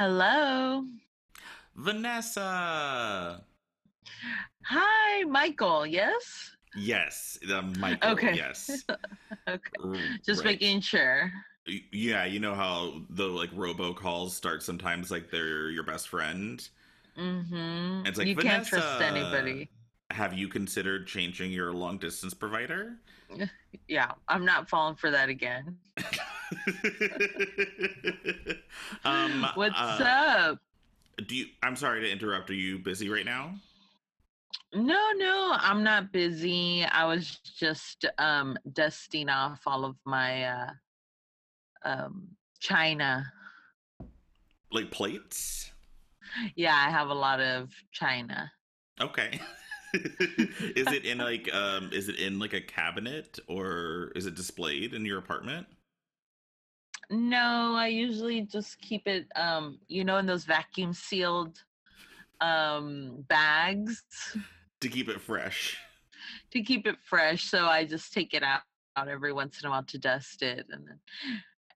Hello. Vanessa. Hi, Michael. Yes? Yes, uh, Michael. Okay. Yes. Okay. Just right. making sure. Yeah, you know how the like robocalls start sometimes like they're your best friend. Mm-hmm. It's like, you can't trust anybody. Have you considered changing your long distance provider? Yeah, I'm not falling for that again. um, What's uh, up? Do you? I'm sorry to interrupt. Are you busy right now? No, no, I'm not busy. I was just um dusting off all of my uh um china. Like plates? Yeah, I have a lot of china. Okay. is it in like um is it in like a cabinet or is it displayed in your apartment? No, I usually just keep it um, you know, in those vacuum sealed um bags To keep it fresh. to keep it fresh. So I just take it out, out every once in a while to dust it and then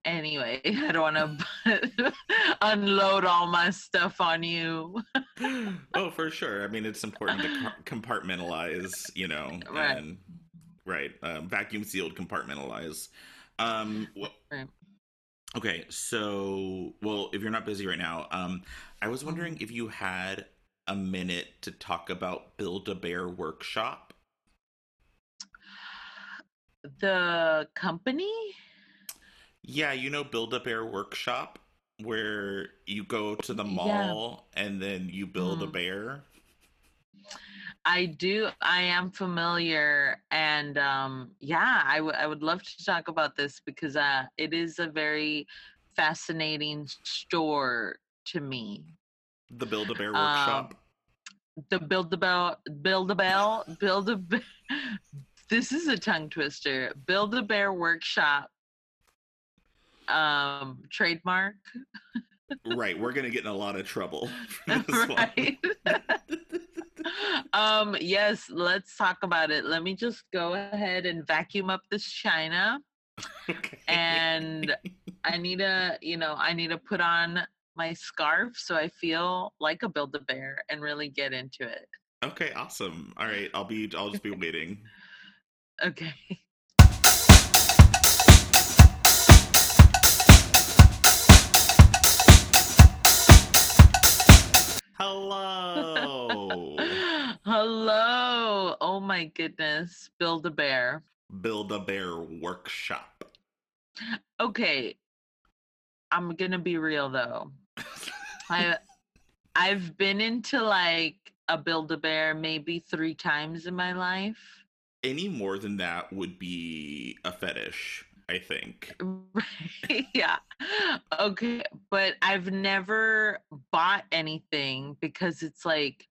anyway, I don't want to unload all my stuff on you. oh, for sure. I mean, it's important to compartmentalize, you know, Right. and right, um, vacuum sealed compartmentalize. Um, wh- Right. Okay, so well, if you're not busy right now, um, I was wondering if you had a minute to talk about Build a Bear Workshop. The company? Yeah, you know Build a Bear Workshop, where you go to the Yeah. mall and then you build a Mhm. bear. I do. I am familiar, and um, yeah, I would I would love to talk about this because uh, it is a very fascinating store to me. The Build a Bear Um, Workshop. The build the bell, build a bell, build a. Be- this is a tongue twister. Build a bear workshop. Um, trademark. right, we're gonna get in a lot of trouble. for this one. right. Um yes let's talk about it let me just go ahead and vacuum up this china Okay. and i need to you know i need to put on my scarf so i feel like a build a bear and really get into it okay, awesome. All right, I'll be. I'll just be waiting. okay Hello. hello oh my goodness build a bear Build a Bear Workshop. okay i'm gonna be real though I I've been into like a build a bear maybe three times in my life. Any more than that would be a fetish. I think. Right, yeah. Okay. But I've never bought anything because it's like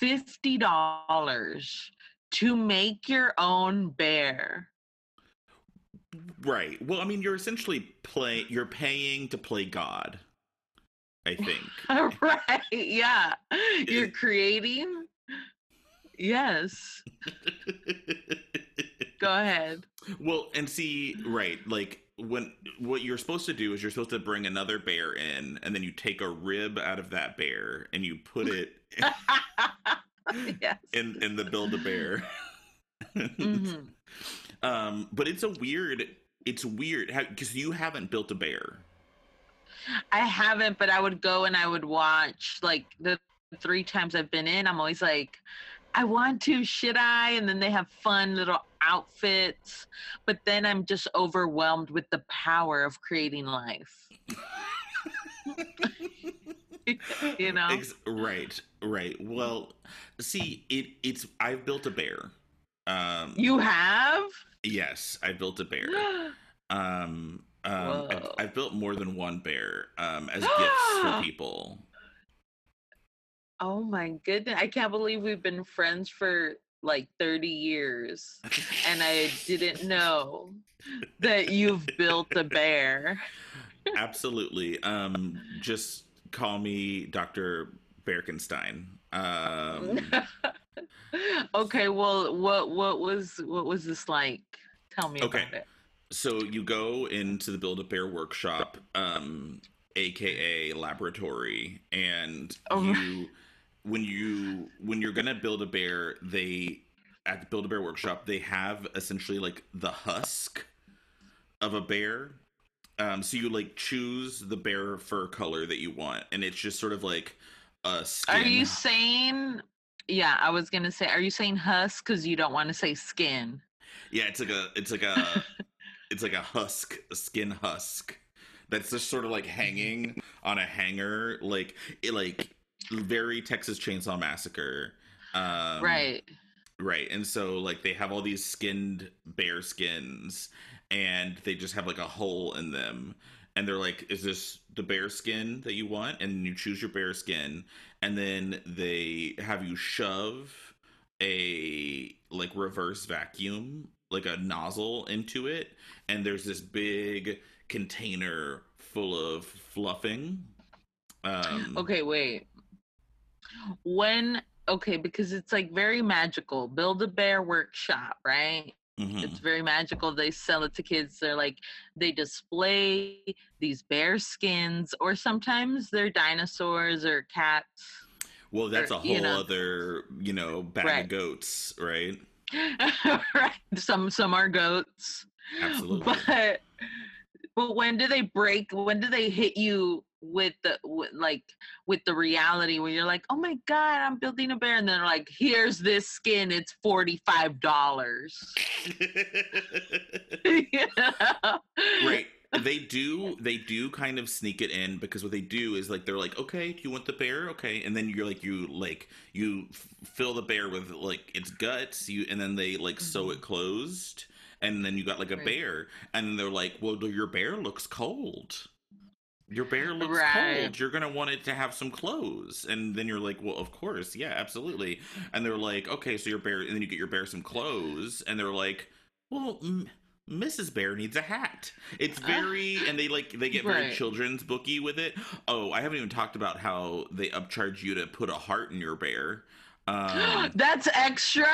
fifty dollars to make your own bear. Right. Well, I mean, you're essentially play. You're paying to play God. I think. right. Yeah. You're creating. Yes. Go ahead. Well, and see, right, like when what you're supposed to do is you're supposed to bring another bear in, and then you take a rib out of that bear and you put it yes. in in the build a bear. Mhm. Um, but it's a weird. It's weird because you haven't built a bear. I haven't, but I would go and I would watch like the three times I've been in. I'm always like, I want to, should I? And then they have fun little outfits, but then I'm just overwhelmed with the power of creating life. you know? Ex- right, right. Well, see, it it's I've built a bear. Um, You have? yes, I built a bear. Um, um, I've, I've built more than one bear um, as gifts for people. Oh my goodness. I can't believe we've been friends for like 30 years and I didn't know that you've built a bear. Absolutely. Um, just call me Dr. Berkenstein. Um, okay, well, what what was what was this like? Tell me Okay. about it. so you go into the Build a Bear workshop. Um, aka laboratory and Oh, you when you when you're gonna build a bear they at the build a bear workshop they have essentially like the husk of a bear um so you like choose the bear fur color that you want and it's just sort of like a skin Are you saying? Yeah, I was gonna say. Are you saying husk because you don't want to say skin? yeah it's like a it's like a it's like a husk a skin husk that's just sort of like hanging on a hanger like it like very texas chainsaw massacre um right. right and so like they have all these skinned bear skins and they just have like a hole in them and they're like is this the bear skin that you want and you choose your bear skin and then they have you shove a like reverse vacuum like a nozzle into it and there's this big container full of fluffing um Okay, wait. When okay, because it's like very magical. Build a bear workshop, right? mhm. It's very magical. They sell it to kids. They're like they display these bear skins, or sometimes they're dinosaurs or cats. well that's or, a whole you know. other you know bag Right. of goats right right. Some some are goats. Absolutely. But but when do they break? When do they hit you with the with, like with the reality where you're like, oh my god, I'm building a bear, and they're like, here's this skin, it's forty five dollars. right. They do they do kind of sneak it in because what they do is like they're like okay do you want the bear? Okay. And then you're like you like you f- fill the bear with like its guts you and then they like sew it mm-hmm. closed and then you got like a Right. bear and then they're like well your bear looks cold your bear looks Right. cold. You're gonna want it to have some clothes. And then you're like well of course. Yeah absolutely. And they're like okay so your bear and then you get your bear some clothes and they're like well m- mrs bear needs a hat. It's very and they like they get very children's booky with it. Oh i haven't even talked about how they upcharge you to put a heart in your bear. Um That's extra.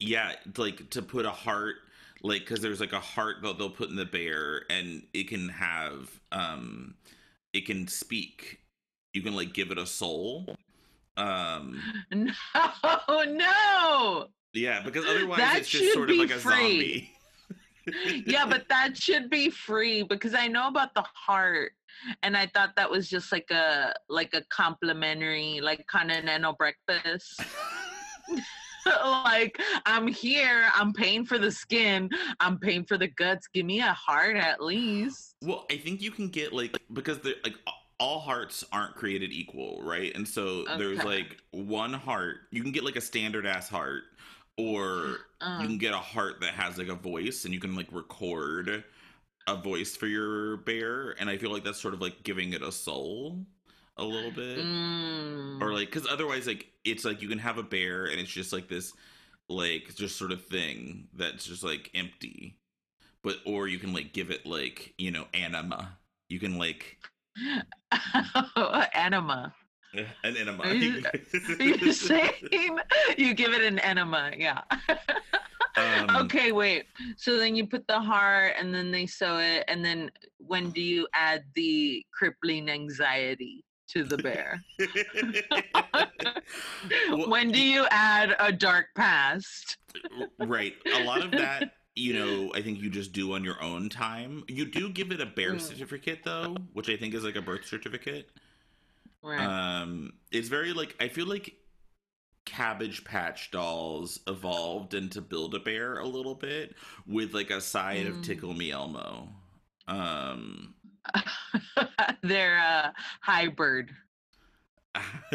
yeah like to put a heart like because there's like a heart that they'll put in the bear and it can have um it can speak you can like give it a soul um No, no. yeah because otherwise That it's just sort of like a free. zombie yeah, but that should be free because I know about the heart, and I thought that was just like a like a complimentary like continental breakfast. like I'm here, I'm paying for the skin, I'm paying for the guts. Give me a heart at least. Well, I think you can get like because they're like all hearts aren't created equal, right? And so there's like one heart. You can get like a standard ass heart, or Uh, you can get a heart that has like a voice, and you can like record a voice for your bear. And I feel like that's sort of like giving it a soul a little bit, mm, or like because otherwise, like it's like you can have a bear, and it's just like this, like just sort of thing that's just like empty. But or you can like give it like you know anima. You can like anima. An enema. Are you- You're saying you give it an enema, yeah. Um, okay, wait. So then you put the heart and then they sew it, and then when do you add the crippling anxiety to the bear? Well, when do you add a dark past? right a lot of that you know i think you just do on your own time you do give it a bear Mm. certificate though which i think is like a birth certificate Right. um it's very like i feel like cabbage patch dolls evolved into build a bear a little bit with like a side of Mm. tickle me elmo um They're uh, bird.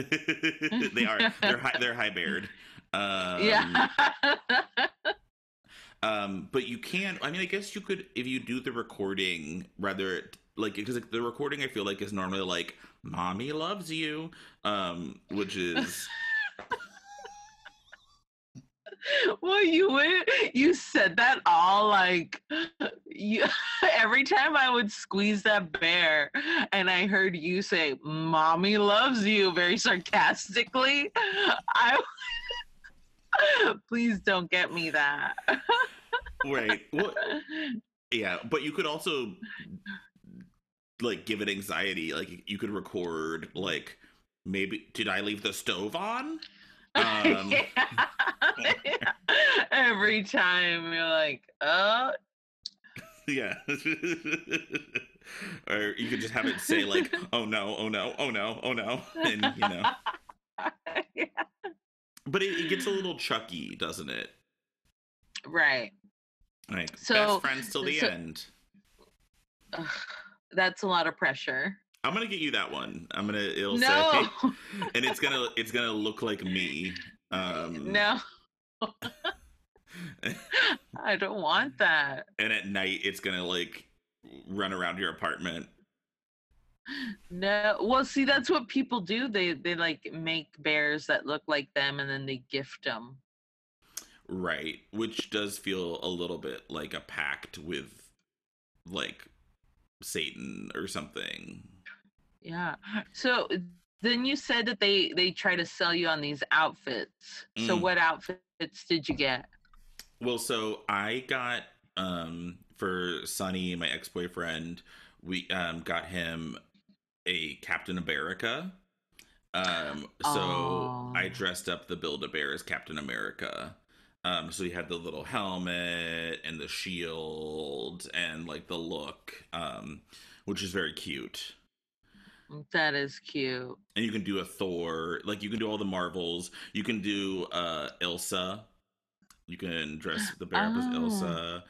they are they're high they're high bared um yeah. um but you can't. i mean i guess you could if you do the recording rather like because the recording i feel like is normally like mommy loves you um which is well, you would. You said that all like you. Every time I would squeeze that bear, and I heard you say "Mommy loves you" very sarcastically, I. Please don't get me that. right well yeah but you could also like give it anxiety. Like you could record like maybe did I leave the stove on? Um, Every time you're like, oh, yeah. or you could just have it say like, "Oh no, oh no, oh no, oh no," and you know. yeah. But it, it gets a little chucky, doesn't it? right. Like So- best friends till the so- end. Ugh, that's a lot of pressure. I'm gonna get you that one. I'm gonna it'll No, say, and it's gonna it's gonna look like me. Um, no, I don't want that. and at night it's gonna like run around your apartment. No, well, see, that's what people do. They they like make bears that look like them, and then they gift them. Right, which does feel a little bit like a pact with like Satan or something. Yeah. So then you said that they they try to sell you on these outfits. So Mm. what outfits did you get? Well, so I got um for Sonny, my ex-boyfriend, we um got him a Captain America. Um so I dressed up the Build-A-Bear as Captain America. Um so he had the little helmet and the shield and like the look um which is very cute. That is cute. And you can do a Thor, like you can do all the Marvels. You can do uh Elsa. You can dress the bear up as Oh. Elsa.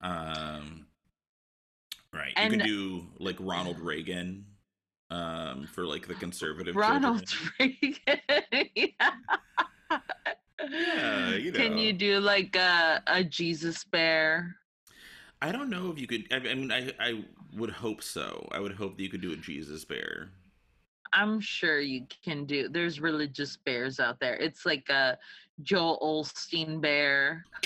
Um right. you can do like Ronald Reagan um for like the conservative Ronald children. Reagan. yeah. Yeah, you Can you do like a a Jesus bear? I don't know if you could I, mean I I would hope so. I would hope that you could do a Jesus bear. I'm sure you can do. There's religious bears out there. It's like a Joel Osteen bear.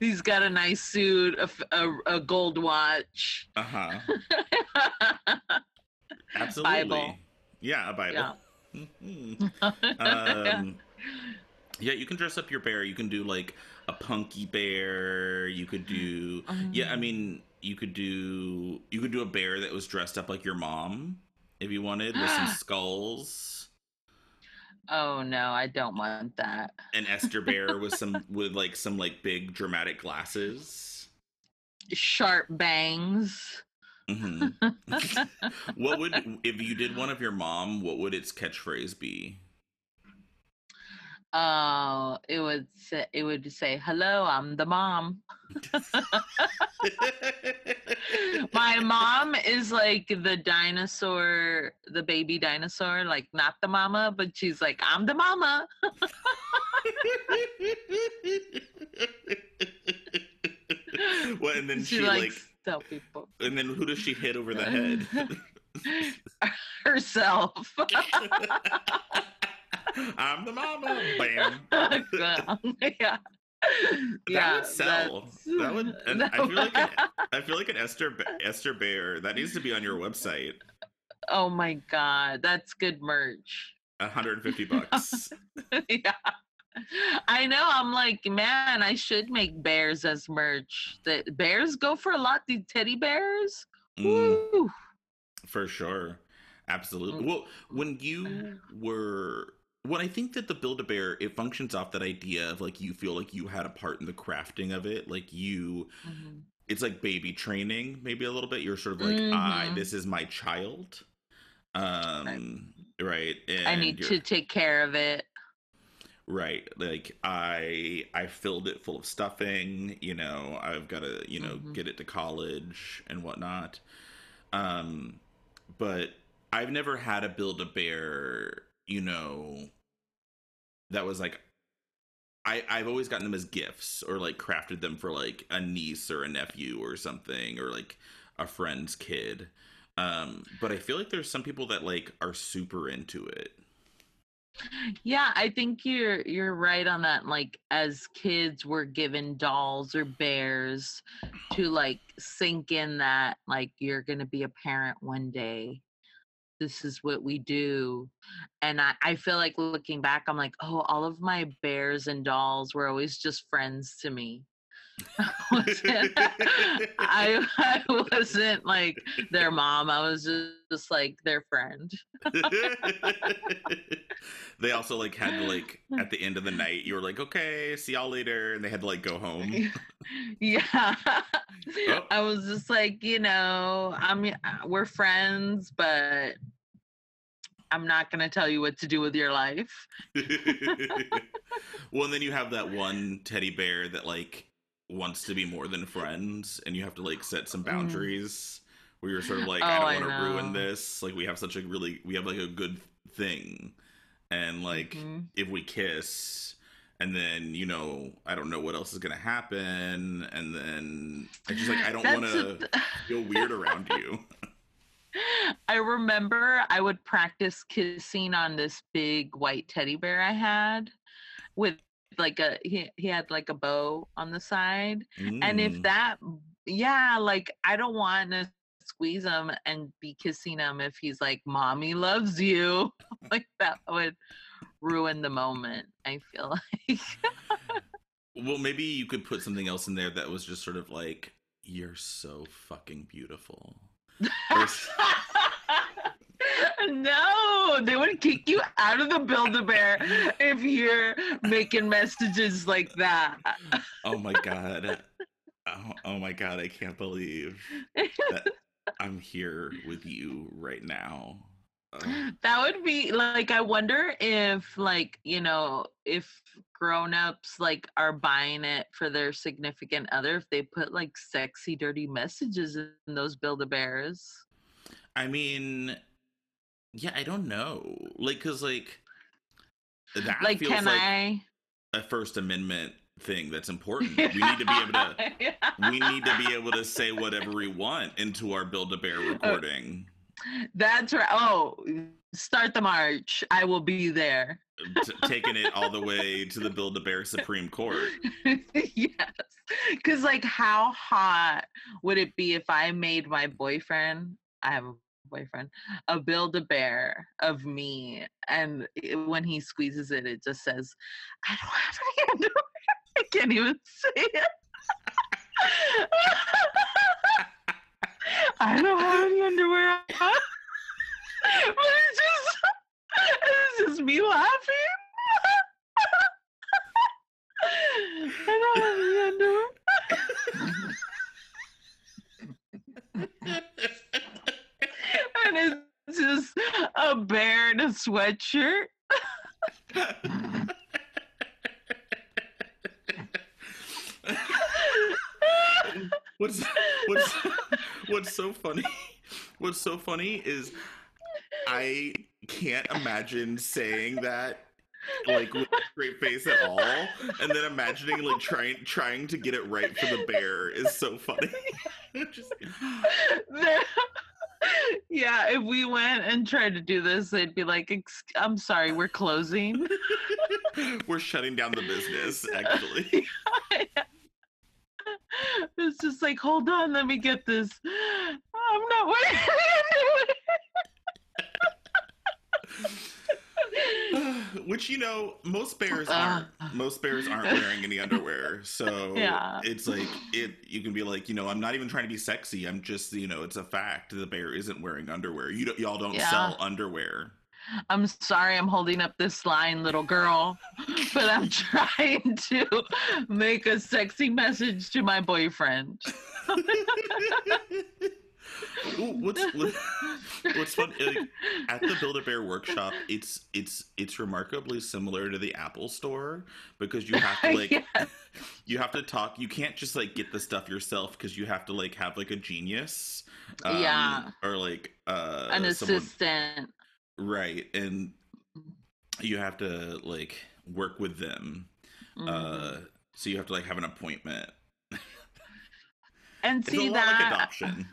He's got a nice suit, a a gold watch. uh-huh. Absolutely. Bible. Yeah, a Bible. Yeah. Um, yeah, you can dress up your bear. You can do like a punky bear. You could do yeah. I Um, mean, you could do you could do a bear that was dressed up like your mom if you wanted with some skulls. Oh no, I don't want that. An Esther bear with some with like some like big dramatic glasses. Sharp bangs. hmm what would if you did one of your mom? What would its catchphrase be? Oh, it would say it would say, "Hello, I'm the mom." My mom is like the dinosaur, the baby dinosaur, like not the mama, but she's like, "I'm the mama." well, and then she, she, like, tell people and then who does she hit over the head? herself. I'm the mama. Bam. yeah. That yeah, would sell. That would. And that I feel like would- an, I feel like an Esther Esther Bear that needs to be on your website. oh my god, that's good merch. 150 bucks. yeah. I know. I'm like, man, I should make bears as merch. The bears go for a lot. The teddy bears. Mm, Woo. for sure. Absolutely. Mm. Well, when you were when I think that the Build a Bear it functions off that idea of like you feel like you had a part in the crafting of it, like you Mhm. it's like baby training maybe a little bit. You're sort of like, I Mhm. this is my child. Um right. And I need to take care of it. right like i i filled it full of stuffing you know i've got to you know Mhm. get it to college and whatnot um but i've never had a build a bear you know that was like i i've always gotten them as gifts or like crafted them for like a niece or a nephew or something or like a friend's kid um but i feel like there's some people that like are super into it Yeah, I think you're you're right on that. Like as kids, we're given dolls or bears to like sink in that like you're gonna be a parent one day. This is what we do. And I, I feel like looking back, I'm like, oh, all of my bears and dolls were always just friends to me. wasn't, I, I wasn't like their mom. I was just, just like their friend. they also like had to like at the end of the night you were like okay see y'all later and they had to like go home yeah. Oh. I was just like, you know, I'm uh, we're friends, but I'm not going to tell you what to do with your life. well and then you have that one teddy bear that like wants to be more than friends and you have to like set some Mm. boundaries where you're sort of like Oh, i don't want to ruin this like we have such a really we have like a good thing and like Mhm. if we kiss and then you know i don't know what else is gonna happen and then i just like i don't want to feel weird around you I remember I would practice kissing on this big white teddy bear I had with like a he, he had like a bow on the side and if Mm. that yeah like i don't want to squeeze him and be kissing him if he's like mommy loves you. Like that would ruin the moment i feel like. Well maybe you could put something else in there that was just sort of like you're so fucking beautiful no they would kick you out of the build-a-bear if you're making messages like that oh my god oh, oh my god i can't believe that i'm here with you right now. That would be like i wonder if like you know if grown-ups like are buying it for their significant other if they put like sexy dirty messages in those build-a-bears I mean, yeah, I don't know. Like, cause like that like feels can like i a First Amendment thing that's important. We need to be able to. We need to be able to say whatever we want into our Build a Bear uh, recording. That's right. Oh start the march. I will be there. T- taking it all the way to the Build a Bear Supreme Court. yes. Because like how hot would it be if i made my boyfriend i have a boyfriend a build a bear of me and it- when he squeezes it it just says i don't have any underwear i can't even say it i don't have any underwear on. but it's just it's just me laughing I don't have any underwear. and it's just a bear in a sweatshirt. what's what's what's so funny? What's so funny is I can't imagine saying that like with a straight face at all, and then imagining like trying trying to get it right for the bear is so funny. Just- yeah, if we went and tried to do this, they'd be like, "I'm sorry, we're closing." we're shutting down the business. Actually, it's just like, hold on, let me get this. I'm not wearing underwear. which you know most bears Uh. aren't. Most bears aren't wearing any underwear, so Yeah. it's like it. You can be like, you know, I'm not even trying to be sexy. I'm just, you know, it's a fact. The bear isn't wearing underwear. You don't, y'all don't Yeah. sell underwear. I'm sorry I'm holding up this line, little girl, but I'm trying to make a sexy message to my boyfriend. Ooh, what's what's fun like, at the Build a Bear workshop? It's it's it's remarkably similar to the Apple Store because you have to like Yeah. you have to talk. You can't just like get the stuff yourself because you have to like have like a genius, um, Yeah. or like uh An someone- assistant. Right, and you have to like work with them. Mhm. Uh, so you have to like have an appointment. and see that like adoption.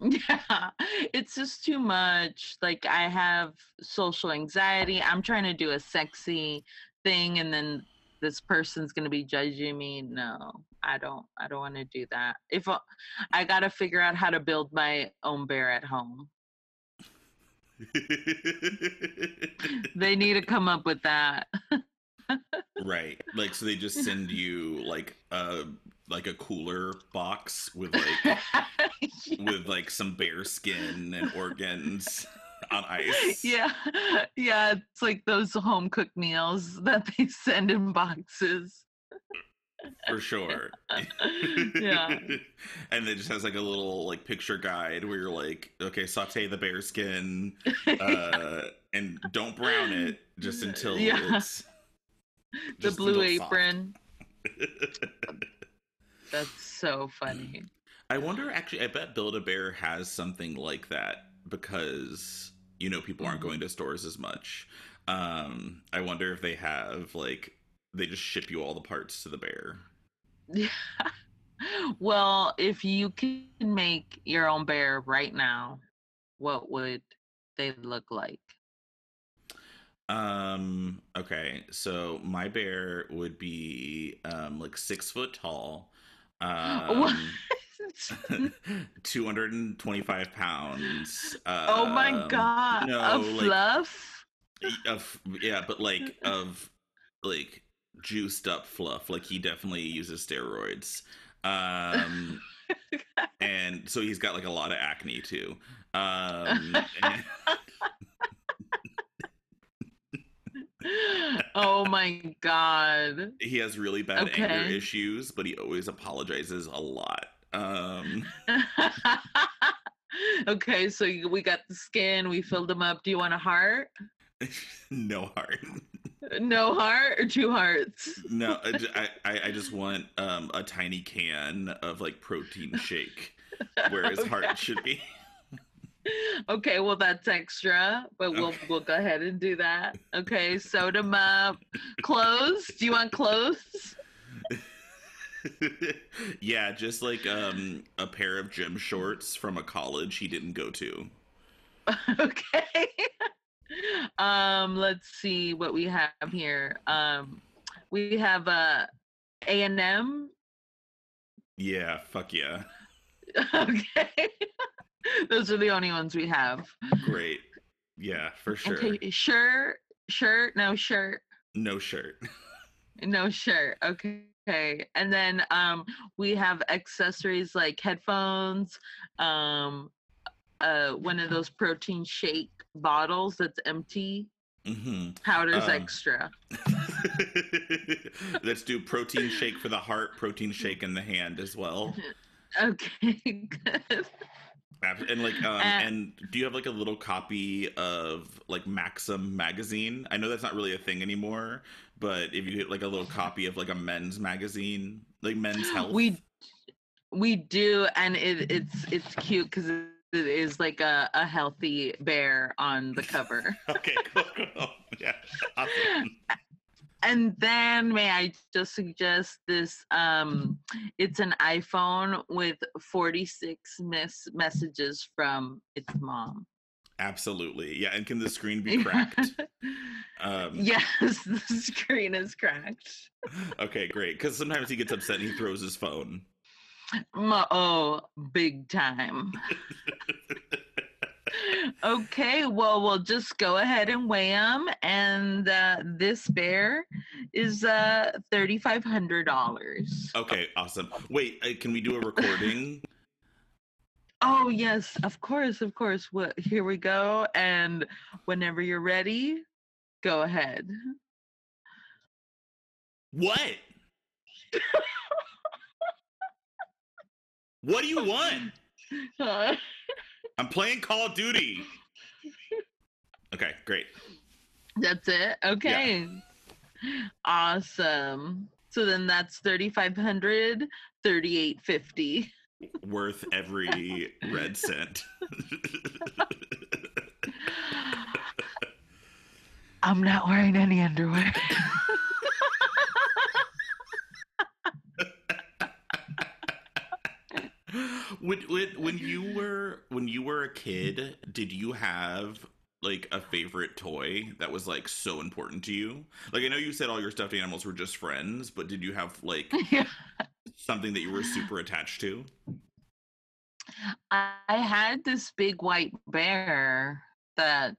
yeah it's just too much like i have social anxiety i'm trying to do a sexy thing and then this person's going to be judging me no i don't i don't want to do that if I, I got to figure out how to build my own bear at home they need to come up with that. Right. Like so they just send you like a like a cooler box with like with like some bear skin and organs on ice. yeah. Yeah it's like those home cooked meals that they send in boxes for sure. Yeah. and it just has like a little like picture guide where you're like, okay, saute the bear skin, uh, and don't brown it just until Yeah. it's the blue apron that's so funny I wonder. Actually, I bet Build a Bear has something like that because you know people aren't Mhm. going to stores as much. Um, I wonder if they have like they just ship you all the parts to the bear. Yeah. Well, if you can make your own bear right now, what would they look like? Um. Okay. So my bear would be um like six foot tall. What? Um, two hundred and twenty-five pounds. oh my um, god! no, a like- fluff? Of yeah, but like of like juiced up fluff. Like he definitely uses steroids. Um. and so he's got like a lot of acne too. Um. and- oh my god! he has really bad anger issues, but he always apologizes a lot. Um, okay, so we got the skin. We filled them up. Do you want a heart? no heart. No heart or two hearts? No, I I just want um, a tiny can of like protein shake where his Okay. heart should be. Okay, well that's extra, but we'll Okay. we'll go ahead and do that. Okay, them up. Clothes? Do you want clothes? yeah, just like um, a pair of gym shorts from a college he didn't go to. okay. Um, let's see what we have here. Um, we have uh, A and M. Yeah, fuck yeah. Okay, those are the only ones we have. Great. Yeah, for sure. Okay, shirt, shirt, no shirt. No shirt. No shirt. Okay. Okay. And then um we have accessories like headphones, um uh one of those protein shake bottles that's empty. hmm Powder's Um, extra. Let's do protein shake for the heart, protein shake in the hand as well. Okay, good. And like, um, Uh, and do you have like a little copy of like Maxim magazine? I know that's not really a thing anymore, but if you get like a little copy of like a men's magazine, like Men's Health, We we do and it it's it's cute because is like a, a healthy bear on the cover. okay, cool, cool. yeah, awesome. and then may I just suggest this? Um, it's an iPhone with 46 miss messages from its mom. Absolutely, yeah. And can the screen be cracked? Um, yes, the screen is cracked. Okay, great. Because sometimes he gets upset and he throws his phone. Oh, big time. okay, well, we'll just go ahead and weigh them. And uh, this bear is uh, $3,500. Okay, awesome. Wait, uh, can we do a recording? Oh yes, of course, of course. What here we go. And whenever you're ready, go ahead. what? what do you want? I'm playing Call of Duty. Okay, great. that's it. Okay. Awesome. So then that's 3500 3850 Worth every red cent. I'm not wearing any underwear. when, when when you were when you were a kid, did you have like a favorite toy that was like so important to you? Like I know you said all your stuffed animals were just friends, but did you have like Yeah. something that you were super attached to? I I had this big white bear that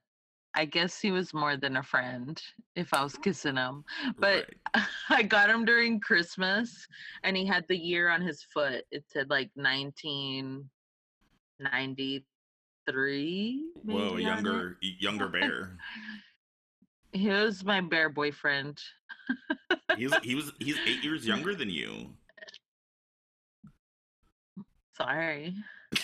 I guess he was more than a friend if I was kissing him. But Right. I got him during Christmas and he had the year on his foot. It said like 1993. Whoa, maybe on it. younger younger bear. He was my bear boyfriend. He's he was he's eight years younger than you. Sorry.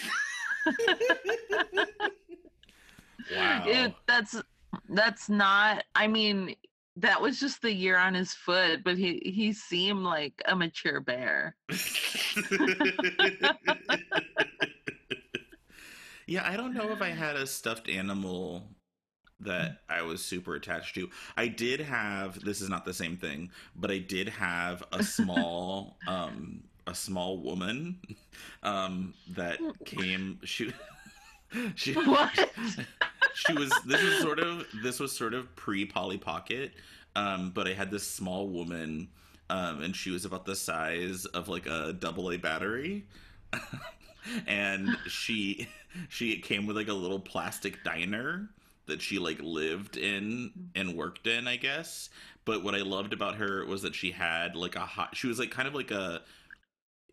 Wow. It, that's that's not I mean that was just the year on his foot, but he he seemed like a mature bear. yeah, I don't know if I had a stuffed animal that I was super attached to. I did have this is not the same thing, but I did have a small um a small woman um that came she she What? She was this is sort of this was sort of pre Polly Pocket, um, but I had this small woman, um, and she was about the size of like a double A battery, and she she came with like a little plastic diner that she like lived in and worked in, I guess. But what I loved about her was that she had like a hot. She was like kind of like a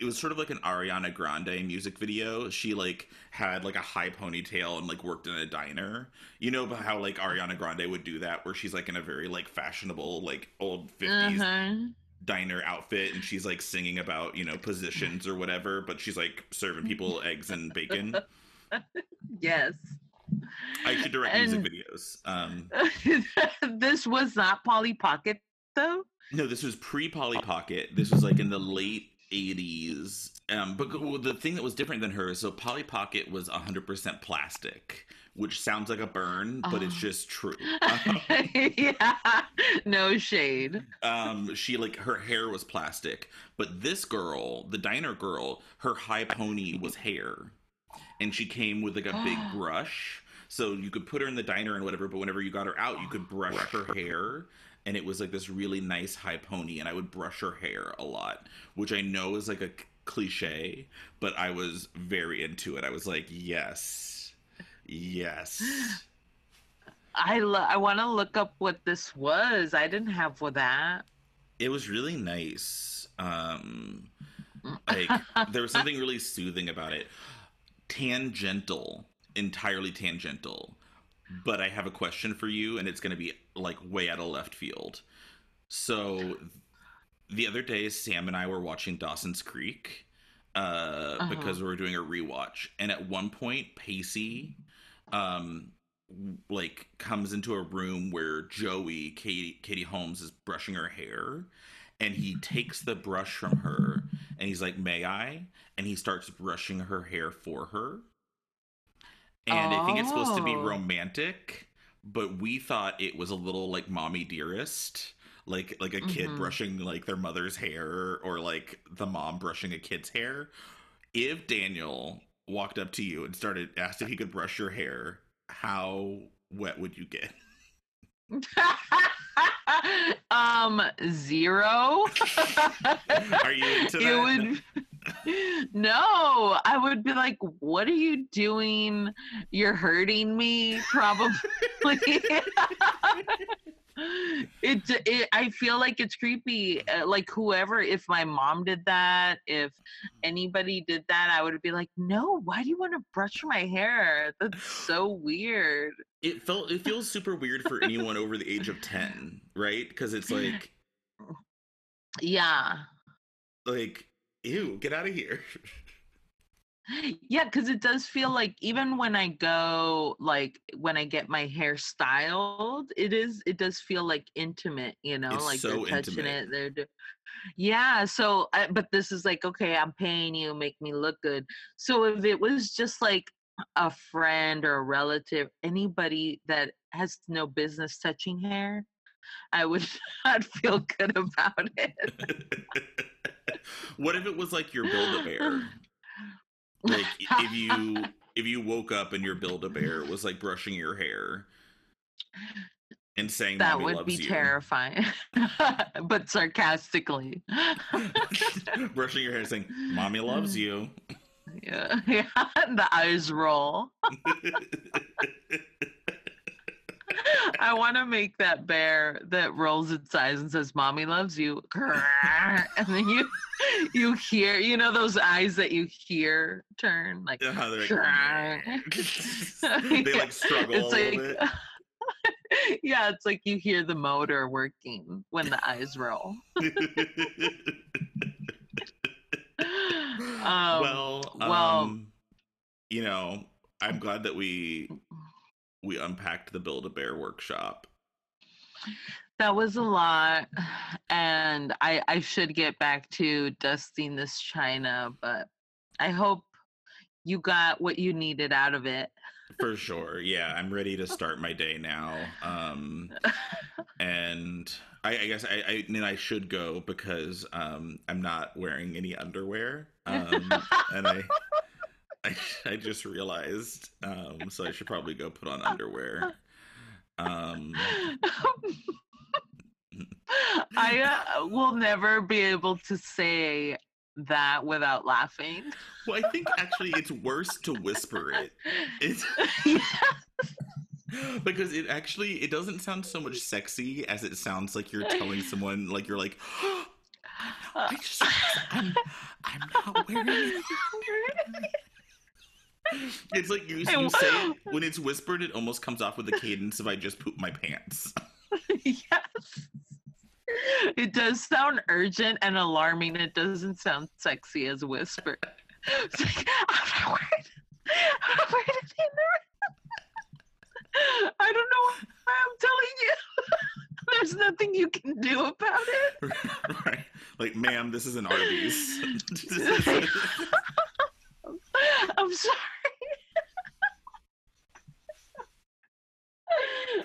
it was sort of like an Ariana Grande music video. She like had like a high ponytail and like worked in a diner. You know how like Ariana Grande would do that, where she's like in a very like fashionable like old 50s Uh-huh. diner outfit, and she's like singing about you know positions or whatever, but she's like serving people eggs and bacon. Yes. I should direct And- music videos. Um, this was not Polly Pocket though. No, this was pre Polly Pocket. This was like in the late 80s. Um, but the thing that was different than her, so Polly Pocket was 100% plastic, which sounds like a burn, but it's Oh. just true. yeah. No shade. um, she like her hair was plastic, but this girl, the diner girl, her high pony was hair, and she came with like a big brush, so you could put her in the diner and whatever. But whenever you got her out, you could brush her hair, and it was like this really nice high pony, and I would brush her hair a lot, which I know is like a cliche, but I was very into it. I was like, yes, yes. I lo- I want to look up what this was. I didn't have for that. It was really nice. Um, like there was something really soothing about it. Tangential, entirely tangential. But I have a question for you, and it's going to be like way out of left field. So, the other day, Sam and I were watching Dawson's Creek uh, Uh-huh. because we were doing a rewatch, and at one point, Pacey, um, like comes into a room where Joey, Katie, Katie Holmes, is brushing her hair, and he takes the brush from her, and he's like, "May I?" And he starts brushing her hair for her. And I think it's supposed to be Oh. romantic, but we thought it was a little like mommy dearest, like like a kid Mhm. brushing like their mother's hair or like the mom brushing a kid's hair. If Daniel walked up to you and started asked if he could brush your hair, how wet would you get? um, zero. Are you into it that? would no i would be like what are you doing? You're hurting me probably. It, it i feel like it's creepy uh, like whoever if my mom did that if anybody did that i would be like no why do you want to brush my hair? That's so weird. It felt it feels super weird for anyone over the age of 10, right? Cuz it's like yeah. Like ew, get out of here. Yeah, because it does feel like even when I go, like when I get my hair styled, it is it does feel like intimate, you know, It's like so they're touching intimate. it. They're do- yeah. So, I, but this is like, okay, I'm paying you, make me look good. So if it was just like a friend or a relative, anybody that has no business touching hair, I would not feel good about it. what if it was like your build a bear? Like if you if you woke up and your build a bear was like brushing your hair and saying that would loves be you. terrifying, but sarcastically. brushing your hair saying Mommy loves you. Yeah, yeah. The eyes roll. I want to make that bear that rolls its eyes and says, "Mommy loves you," and then you you hear, you know, those eyes that you hear turn like. Yeah, like, they like struggle It's a little like- bit. yeah, it's like you hear the motor working when the eyes roll. Um, well, well- um, you know, I'm glad that we we unpacked the Build a Bear workshop. That was a lot, and I I should get back to dusting this china, but I hope you got what you needed out of it. For sure. Yeah, I'm ready to start my day now. Um and I, I guess I, I then I should go because um I'm not wearing any underwear. Um and I I, I just realized um so I should probably go put on underwear. Um I uh, will never be able to say that without laughing. well I think actually it's worse to whisper it. It's because it actually it doesn't sound so much sexy as it sounds like you're telling someone like you're like I just I'm I'm not wearing it. It's like you, you say it when it's whispered, it almost comes off with the cadence of I just pooped my pants. yes. It does sound urgent and alarming. It doesn't sound sexy as a whisper. It's like, I'm not wearing, I'm not wearing any underwear. I don't know why I'm telling you. There's nothing you can do about it. right? Like, ma'am, this is an Arby's. I'm sorry.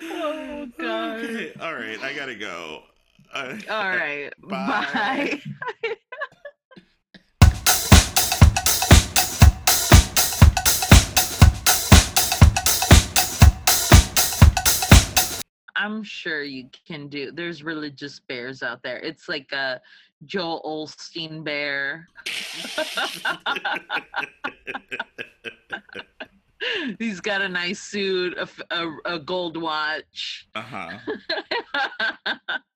oh all right, I gotta go. Uh, All right. Bye. Bye. I'm sure you can do. There's religious bears out there. It's like a Joel Osteen bear. He's got a nice suit, a a gold watch. uh huh.